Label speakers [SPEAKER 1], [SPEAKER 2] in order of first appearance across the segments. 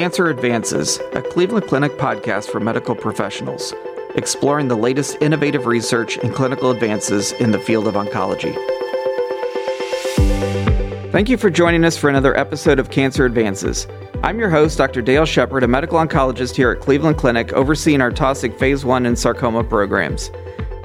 [SPEAKER 1] Cancer Advances, a Cleveland Clinic podcast for medical professionals, exploring the latest innovative research and clinical advances in the field of oncology. Thank you for joining us for another episode of Cancer Advances. I'm your host, Dr. Dale Shepard, a medical oncologist here at Cleveland Clinic, overseeing our Taussig Phase 1 and sarcoma programs.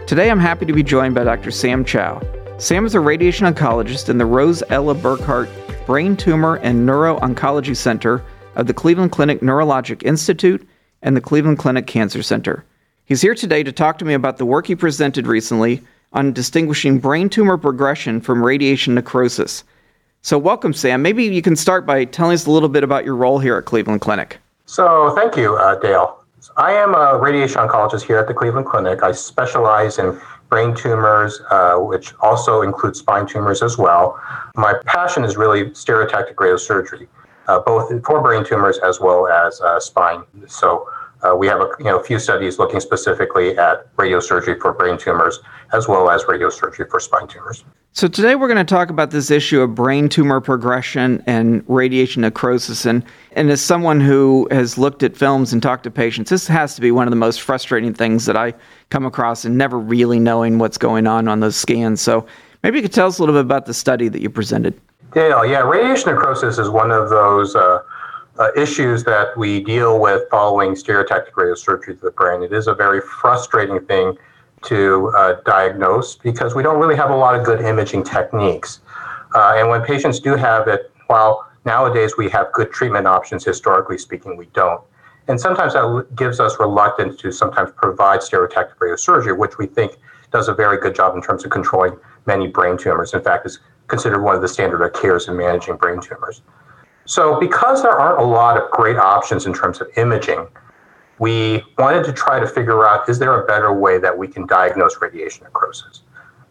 [SPEAKER 1] Today I'm happy to be joined by Dr. Sam Chao. Sam is a radiation oncologist in the Rose Ella Burkhardt Brain Tumor and Neuro Oncology Center of the Cleveland Clinic Neurologic Institute and the Cleveland Clinic Cancer Center. He's here today to talk to me about the work he presented recently on distinguishing brain tumor progression from radiation necrosis. So, welcome, Sam. Maybe you can start by telling us a little bit about your role here at Cleveland Clinic.
[SPEAKER 2] So, thank you, uh, Dale. I am a radiation oncologist here at the Cleveland Clinic. I specialize in brain tumors, uh, which also include spine tumors as well. My passion is really stereotactic radiosurgery both for brain tumors as well as uh, spine. So uh, we have a you know, few studies looking specifically at radiosurgery for brain tumors as well as radiosurgery for spine tumors.
[SPEAKER 1] So today we're going to talk about this issue of brain tumor progression and radiation necrosis. And, and as someone who has looked at films and talked to patients, this has to be one of the most frustrating things that I come across and never really knowing what's going on on those scans. So maybe you could tell us a little bit about the study that you presented.
[SPEAKER 2] Dale, yeah, radiation necrosis is one of those uh, uh, issues that we deal with following stereotactic radiosurgery to the brain. It is a very frustrating thing to uh, diagnose because we don't really have a lot of good imaging techniques. Uh, and when patients do have it, while nowadays we have good treatment options, historically speaking, we don't. And sometimes that gives us reluctance to sometimes provide stereotactic radiosurgery, which we think does a very good job in terms of controlling many brain tumors. In fact, is considered one of the standard of cares in managing brain tumors. So, because there aren't a lot of great options in terms of imaging, we wanted to try to figure out is there a better way that we can diagnose radiation necrosis?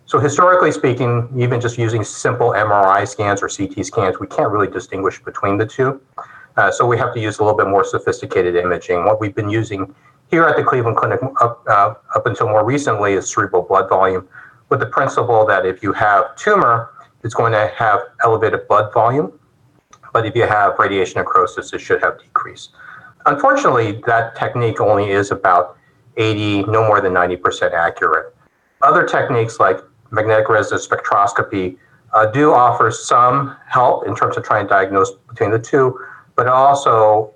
[SPEAKER 2] So, historically speaking, even just using simple MRI scans or CT scans, we can't really distinguish between the two. Uh, so, we have to use a little bit more sophisticated imaging. What we've been using here at the Cleveland Clinic up, uh, up until more recently is cerebral blood volume, with the principle that if you have tumor, it's going to have elevated blood volume. But if you have radiation necrosis, it should have decreased. Unfortunately, that technique only is about 80, no more than 90% accurate. Other techniques like magnetic resonance spectroscopy uh, do offer some help in terms of trying to diagnose between the two, but it also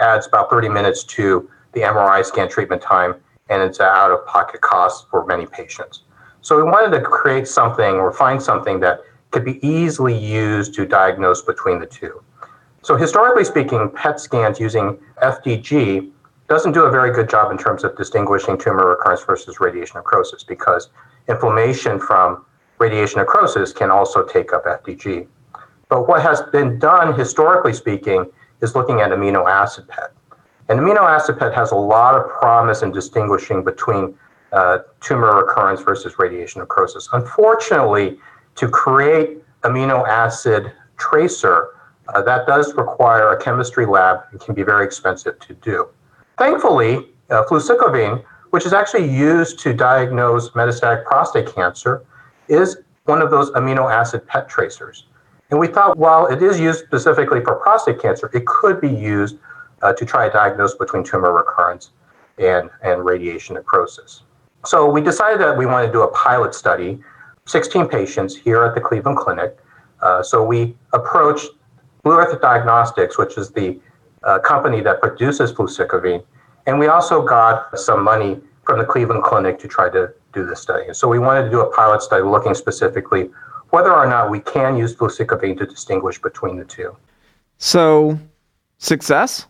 [SPEAKER 2] adds about 30 minutes to the MRI scan treatment time, and it's out of pocket cost for many patients. So we wanted to create something or find something that could be easily used to diagnose between the two. So, historically speaking, PET scans using FDG doesn't do a very good job in terms of distinguishing tumor recurrence versus radiation necrosis because inflammation from radiation necrosis can also take up FDG. But what has been done, historically speaking, is looking at amino acid PET. And amino acid PET has a lot of promise in distinguishing between uh, tumor recurrence versus radiation necrosis. Unfortunately, to create amino acid tracer, uh, that does require a chemistry lab and can be very expensive to do. Thankfully, uh, fluciclovine, which is actually used to diagnose metastatic prostate cancer, is one of those amino acid PET tracers. And we thought while it is used specifically for prostate cancer, it could be used uh, to try to diagnose between tumor recurrence and, and radiation necrosis. So we decided that we wanted to do a pilot study 16 patients here at the Cleveland Clinic. Uh, so we approached Blue Earth Diagnostics, which is the uh, company that produces fluciclovine, and we also got some money from the Cleveland Clinic to try to do this study. And so we wanted to do a pilot study looking specifically whether or not we can use fluciclovine to distinguish between the two.
[SPEAKER 1] So, success?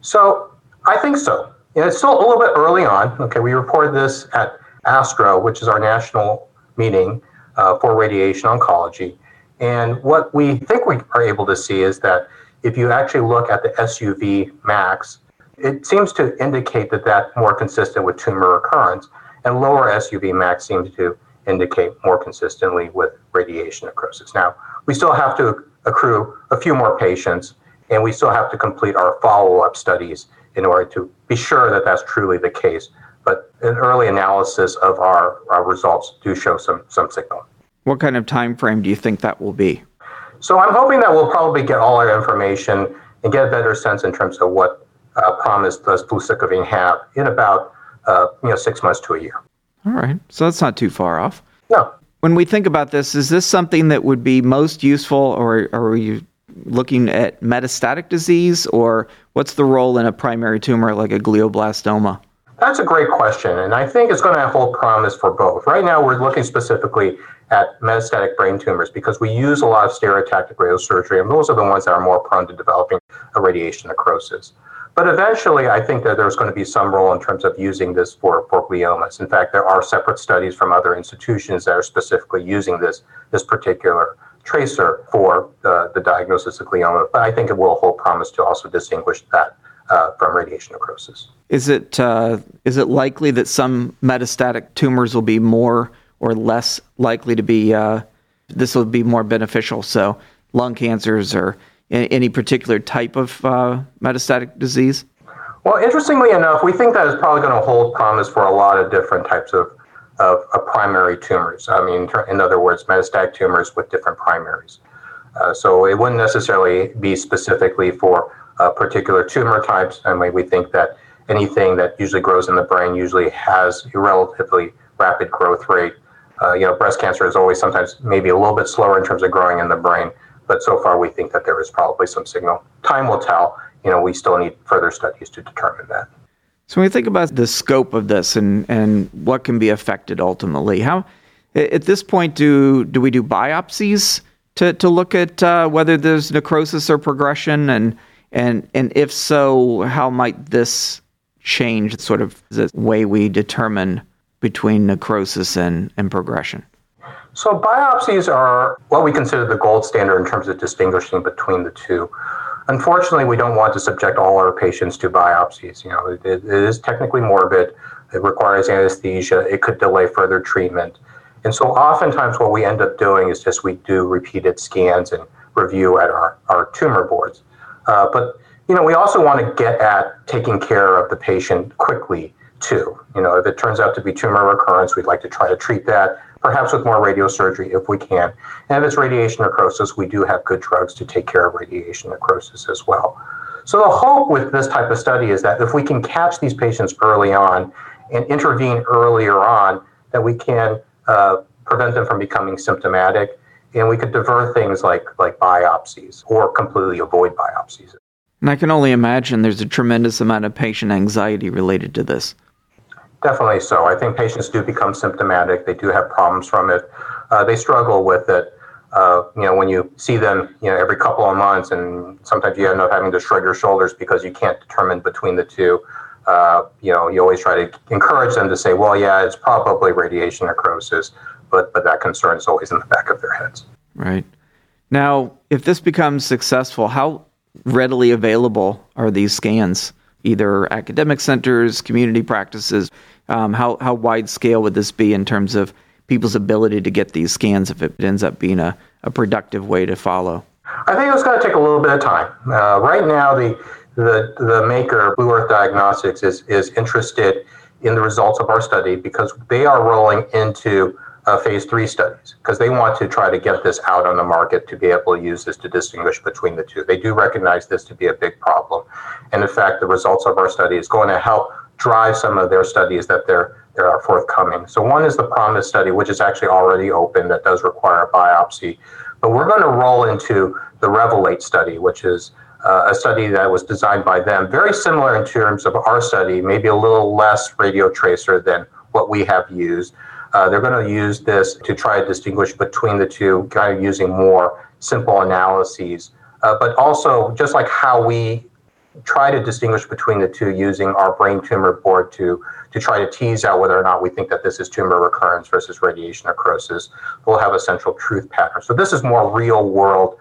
[SPEAKER 2] So, I think so. And it's still a little bit early on. Okay, we reported this at ASTRO, which is our national meeting uh, for radiation oncology. And what we think we are able to see is that if you actually look at the SUV max, it seems to indicate that that's more consistent with tumor recurrence, and lower SUV max seems to indicate more consistently with radiation necrosis. Now, we still have to accrue a few more patients, and we still have to complete our follow up studies in order to be sure that that's truly the case but an early analysis of our, our results do show some some signal.
[SPEAKER 1] What kind of time frame do you think that will be?
[SPEAKER 2] So I'm hoping that we'll probably get all our information and get a better sense in terms of what uh, promise does fluciclovine have in about uh, you know six months to a year.
[SPEAKER 1] All right, so that's not too far off.
[SPEAKER 2] No.
[SPEAKER 1] When we think about this, is this something that would be most useful, or, or are you looking at metastatic disease, or what's the role in a primary tumor like a glioblastoma?
[SPEAKER 2] That's a great question, and I think it's going to hold promise for both. Right now, we're looking specifically at metastatic brain tumors because we use a lot of stereotactic radiosurgery, and those are the ones that are more prone to developing a radiation necrosis. But eventually, I think that there's going to be some role in terms of using this for, for gliomas. In fact, there are separate studies from other institutions that are specifically using this, this particular tracer for uh, the diagnosis of glioma. But I think it will hold promise to also distinguish that uh, from radiation necrosis.
[SPEAKER 1] Is it uh, is it likely that some metastatic tumors will be more or less likely to be uh, this will be more beneficial? So lung cancers or any particular type of uh, metastatic disease?
[SPEAKER 2] Well, interestingly enough, we think that is probably going to hold promise for a lot of different types of, of, of primary tumors. I mean, in other words, metastatic tumors with different primaries. Uh, so it wouldn't necessarily be specifically for uh, particular tumor types. I mean, we think that anything that usually grows in the brain usually has a relatively rapid growth rate. Uh, you know, breast cancer is always sometimes maybe a little bit slower in terms of growing in the brain, but so far we think that there is probably some signal. Time will tell. You know, we still need further studies to determine that.
[SPEAKER 1] So when we think about the scope of this and, and what can be affected ultimately, how at this point do do we do biopsies to, to look at uh, whether there's necrosis or progression and and and if so, how might this change sort of the way we determine between necrosis and, and progression?
[SPEAKER 2] So biopsies are what we consider the gold standard in terms of distinguishing between the two. Unfortunately, we don't want to subject all our patients to biopsies. You know, it, it is technically morbid. It requires anesthesia. It could delay further treatment. And so oftentimes what we end up doing is just we do repeated scans and review at our, our tumor boards. Uh, but, you know, we also want to get at taking care of the patient quickly too. You know, if it turns out to be tumor recurrence, we'd like to try to treat that perhaps with more radiosurgery if we can. And if it's radiation necrosis, we do have good drugs to take care of radiation necrosis as well. So the hope with this type of study is that if we can catch these patients early on and intervene earlier on, that we can uh, prevent them from becoming symptomatic, and we could divert things like like biopsies or completely avoid biopsies.
[SPEAKER 1] And I can only imagine there's a tremendous amount of patient anxiety related to this.
[SPEAKER 2] Definitely so. I think patients do become symptomatic. They do have problems from it. Uh, they struggle with it. Uh, you know, when you see them, you know, every couple of months, and sometimes you end up having to shrug your shoulders because you can't determine between the two. Uh, you know, you always try to encourage them to say, "Well, yeah, it's probably radiation necrosis," but but that concern is always in the back of their heads.
[SPEAKER 1] Right. Now, if this becomes successful, how readily available are these scans? Either academic centers, community practices. Um, how how wide scale would this be in terms of people's ability to get these scans if it ends up being a, a productive way to follow?
[SPEAKER 2] I think it's going to take a little bit of time. Uh, right now, the the the maker Blue Earth Diagnostics is is interested in the results of our study because they are rolling into uh, phase three studies because they want to try to get this out on the market to be able to use this to distinguish between the two. They do recognize this to be a big problem, and in fact, the results of our study is going to help drive some of their studies that they're that are forthcoming. So one is the PROMISE study, which is actually already open that does require a biopsy, but we're going to roll into the Revelate study, which is uh, a study that was designed by them, very similar in terms of our study, maybe a little less radio tracer than what we have used. Uh, they're going to use this to try to distinguish between the two, kind of using more simple analyses. Uh, but also, just like how we try to distinguish between the two using our brain tumor board to to try to tease out whether or not we think that this is tumor recurrence versus radiation necrosis. We'll have a central truth pattern. So this is more real world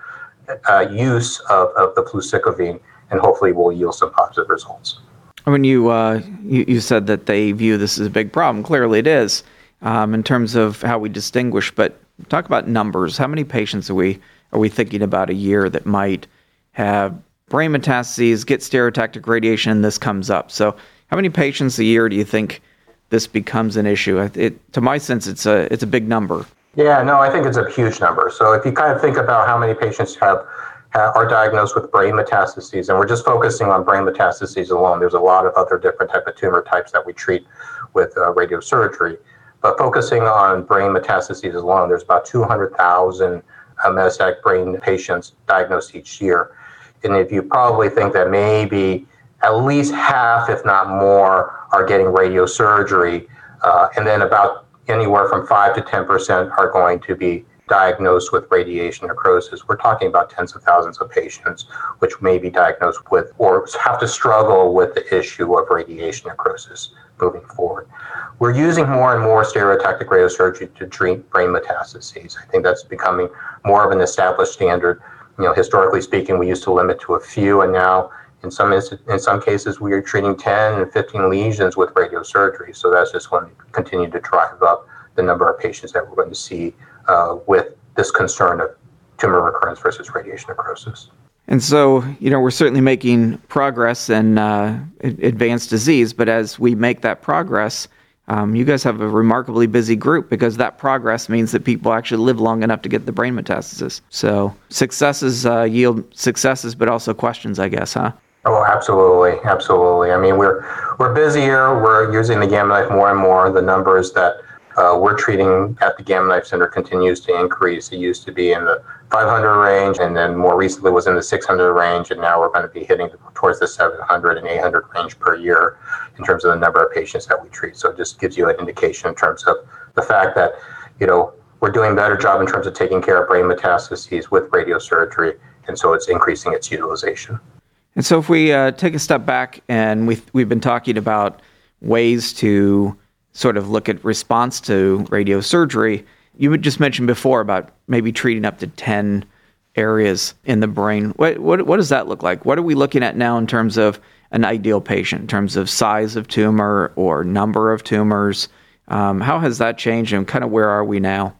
[SPEAKER 2] uh, use of, of the fluciclovine, and hopefully will yield some positive results.
[SPEAKER 1] When you, uh, you, you said that they view this as a big problem, clearly it is um, in terms of how we distinguish. But talk about numbers. How many patients are we are we thinking about a year that might have brain metastases, get stereotactic radiation, and this comes up? So, how many patients a year do you think this becomes an issue? It, to my sense, it's a it's a big number.
[SPEAKER 2] Yeah, no, I think it's a huge number. So if you kind of think about how many patients have are diagnosed with brain metastases, and we're just focusing on brain metastases alone. There's a lot of other different type of tumor types that we treat with uh, radiosurgery, but focusing on brain metastases alone, there's about 200,000 uh, metastatic brain patients diagnosed each year. And if you probably think that maybe at least half, if not more, are getting radiosurgery, uh, and then about anywhere from 5 to 10% are going to be diagnosed with radiation necrosis. We're talking about tens of thousands of patients which may be diagnosed with or have to struggle with the issue of radiation necrosis moving forward. We're using more and more stereotactic radiosurgery to treat brain metastases. I think that's becoming more of an established standard. You know, historically speaking, we used to limit to a few, and now in some in some cases we are treating 10 and 15 lesions with radiosurgery. So that's just going to continue to drive up the number of patients that we're going to see uh, with this concern of tumor recurrence versus radiation necrosis.
[SPEAKER 1] And so, you know, we're certainly making progress in uh, advanced disease, but as we make that progress, um, you guys have a remarkably busy group because that progress means that people actually live long enough to get the brain metastasis. So successes uh, yield successes, but also questions, I guess, huh?
[SPEAKER 2] Oh, absolutely, absolutely. I mean, we're we're busier. We're using the Gamma Knife more and more. The numbers that uh, we're treating at the Gamma Knife Center continues to increase. It used to be in the 500 range, and then more recently was in the 600 range, and now we're going to be hitting towards the 700 and 800 range per year in terms of the number of patients that we treat. So it just gives you an indication in terms of the fact that, you know, we're doing a better job in terms of taking care of brain metastases with radiosurgery, and so it's increasing its utilization.
[SPEAKER 1] And so if we uh, take a step back and we've, we've been talking about ways to sort of look at response to radiosurgery. You had just mentioned before about maybe treating up to 10 areas in the brain. What, what, what does that look like? What are we looking at now in terms of an ideal patient, in terms of size of tumor or number of tumors? Um, how has that changed and kind of where are we now?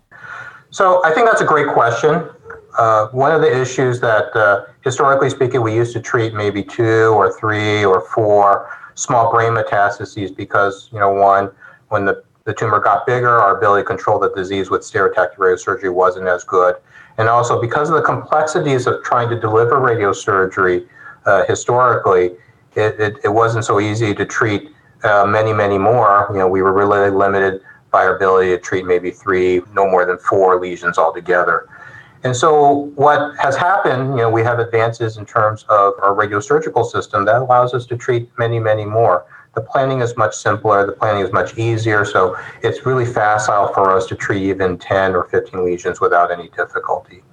[SPEAKER 2] So I think that's a great question. Uh, one of the issues that, uh, historically speaking, we used to treat maybe two or three or four small brain metastases because, you know, one, when the, the tumor got bigger, our ability to control the disease with stereotactic radiosurgery wasn't as good. And also, because of the complexities of trying to deliver radiosurgery uh, historically, it, it, it, wasn't so easy to treat uh, many, many more. You know, we were really limited by our ability to treat maybe three, no more than four lesions altogether. And so, what has happened, you know, we have advances in terms of our radiosurgical system that allows us to treat many, many more the planning is much simpler, the planning is much easier, so it's really facile for us to treat even 10 or 15 lesions without any difficulty.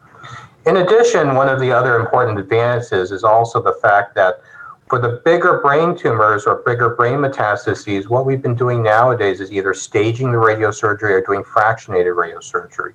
[SPEAKER 2] In addition, one of the other important advances is also the fact that for the bigger brain tumors or bigger brain metastases, what we've been doing nowadays is either staging the radiosurgery or doing fractionated radiosurgery.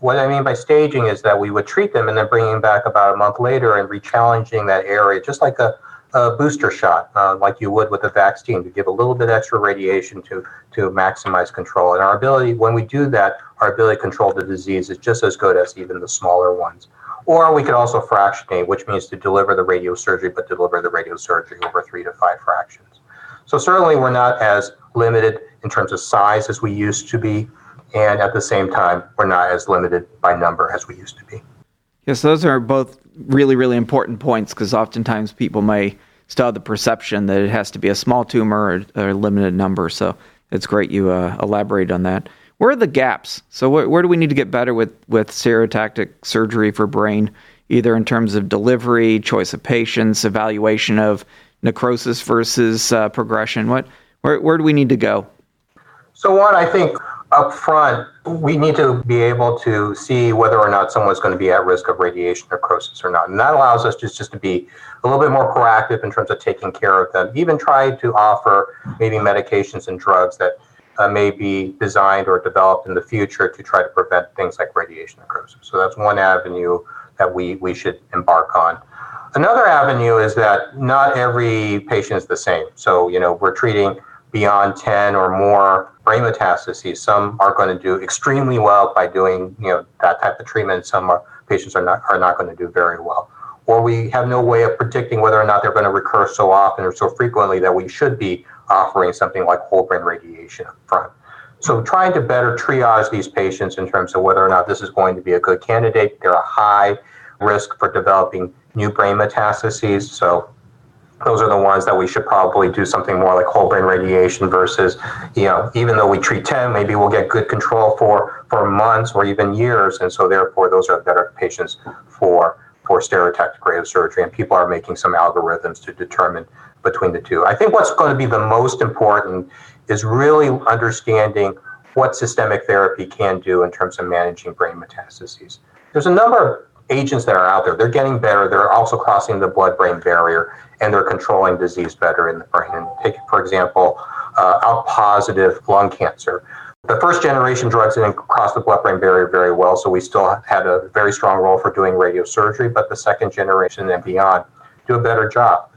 [SPEAKER 2] What I mean by staging is that we would treat them and then bring them back about a month later and rechallenging that area, just like a a booster shot, uh, like you would with a vaccine, to give a little bit extra radiation to to maximize control. And our ability, when we do that, our ability to control the disease is just as good as even the smaller ones. Or we could also fractionate, which means to deliver the radiosurgery, but deliver the radiosurgery over three to five fractions. So certainly we're not as limited in terms of size as we used to be, and at the same time, we're not as limited by number as we used to be.
[SPEAKER 1] Yes, those are both really, really important points because oftentimes people may still have the perception that it has to be a small tumor or, a limited number. So it's great you uh, elaborate on that. Where are the gaps? So where, where do we need to get better with with stereotactic surgery for brain, either in terms of delivery, choice of patients, evaluation of necrosis versus uh, progression? What where where do we need to go?
[SPEAKER 2] So one, I think up front, we need to be able to see whether or not someone's going to be at risk of radiation necrosis or not. And that allows us just, just to be a little bit more proactive in terms of taking care of them, even try to offer maybe medications and drugs that uh, may be designed or developed in the future to try to prevent things like radiation necrosis. So that's one avenue that we, we should embark on. Another avenue is that not every patient is the same. So, you know, we're treating beyond 10 or more brain metastases. Some are going to do extremely well by doing you know that type of treatment. Some are, patients are not are not going to do very well. Or we have no way of predicting whether or not they're going to recur so often or so frequently that we should be offering something like whole brain radiation up front. So trying to better triage these patients in terms of whether or not this is going to be a good candidate. They're a high risk for developing new brain metastases. So those are the ones that we should probably do something more like whole brain radiation versus, you know, even though we treat 10, maybe we'll get good control for, for months or even years. And so therefore, those are better patients for, for stereotactic radio surgery And people are making some algorithms to determine between the two. I think what's going to be the most important is really understanding what systemic therapy can do in terms of managing brain metastases. There's a number of agents that are out there. They're getting better. They're also crossing the blood brain barrier and they're controlling disease better in the brain. Take, for example, uh, ALK positive lung cancer. The first generation drugs didn't cross the blood brain barrier very well, so we still had a very strong role for doing radiosurgery, but the second generation and beyond do a better job.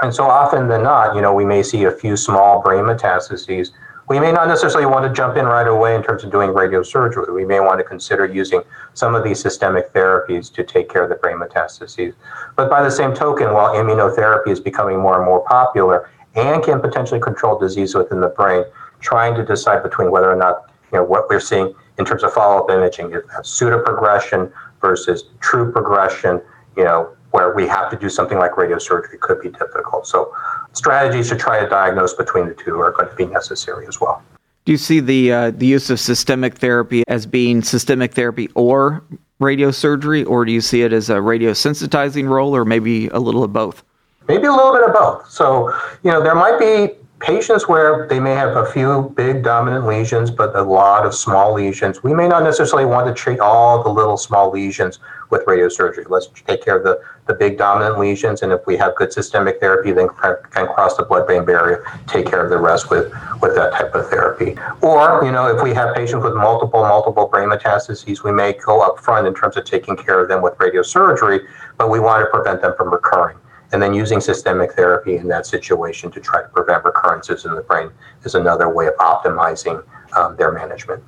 [SPEAKER 2] And so often than not, you know, we may see a few small brain metastases we may not necessarily want to jump in right away in terms of doing radiosurgery. We may want to consider using some of these systemic therapies to take care of the brain metastases. But by the same token, while immunotherapy is becoming more and more popular and can potentially control disease within the brain, trying to decide between whether or not you know what we're seeing in terms of follow-up imaging, pseudo progression versus true progression, you know, where we have to do something like radiosurgery could be difficult. So strategies to try to diagnose between the two are going to be necessary as well.
[SPEAKER 1] Do you see the uh, the use of systemic therapy as being systemic therapy or radiosurgery, or do you see it as a radiosensitizing role, or maybe a little of both?
[SPEAKER 2] Maybe a little bit of both. So, you know, there might be patients where they may have a few big dominant lesions, but a lot of small lesions. We may not necessarily want to treat all the little small lesions with radiosurgery. Let's take care of the, the big dominant lesions, and if we have good systemic therapy, then can cross the blood-brain barrier, take care of the rest with, with that type of therapy. Or, you know, if we have patients with multiple, multiple brain metastases, we may go up front in terms of taking care of them with radiosurgery, but we want to prevent them from recurring. And then using systemic therapy in that situation to try to prevent recurrences in the brain is another way of optimizing um, their management.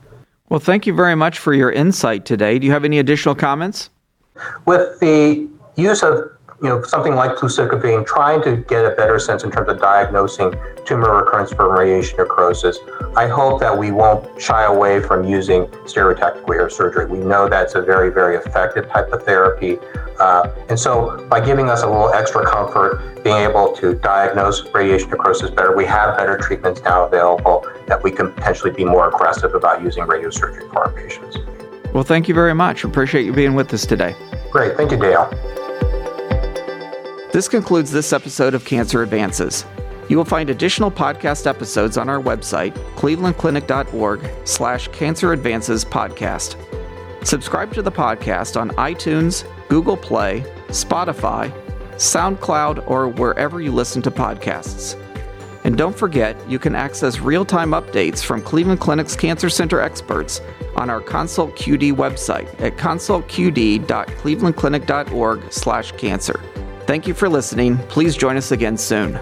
[SPEAKER 1] Well, thank you very much for your insight today. Do you have any additional comments?
[SPEAKER 2] With the use of you know, something like fluciclovine, trying to get a better sense in terms of diagnosing tumor recurrence from radiation necrosis, I hope that we won't shy away from using stereotactic radiosurgery. We know that's a very, very effective type of therapy. Uh, and so, by giving us a little extra comfort, being able to diagnose radiation necrosis better, we have better treatments now available that we can potentially be more aggressive about using radiosurgery for our patients.
[SPEAKER 1] Well, thank you very much. Appreciate you being with us today.
[SPEAKER 2] Great. Thank you, Dale.
[SPEAKER 1] This concludes this episode of Cancer Advances. You will find additional podcast episodes on our website, clevelandclinic.org slash cancer advances podcast. Subscribe to the podcast on iTunes, Google Play, Spotify, SoundCloud, or wherever you listen to podcasts. And don't forget, you can access real-time updates from Cleveland Clinic's Cancer Center experts on our Consult QD website at consultqd.clevelandclinic.org/cancer. Thank you for listening. Please join us again soon.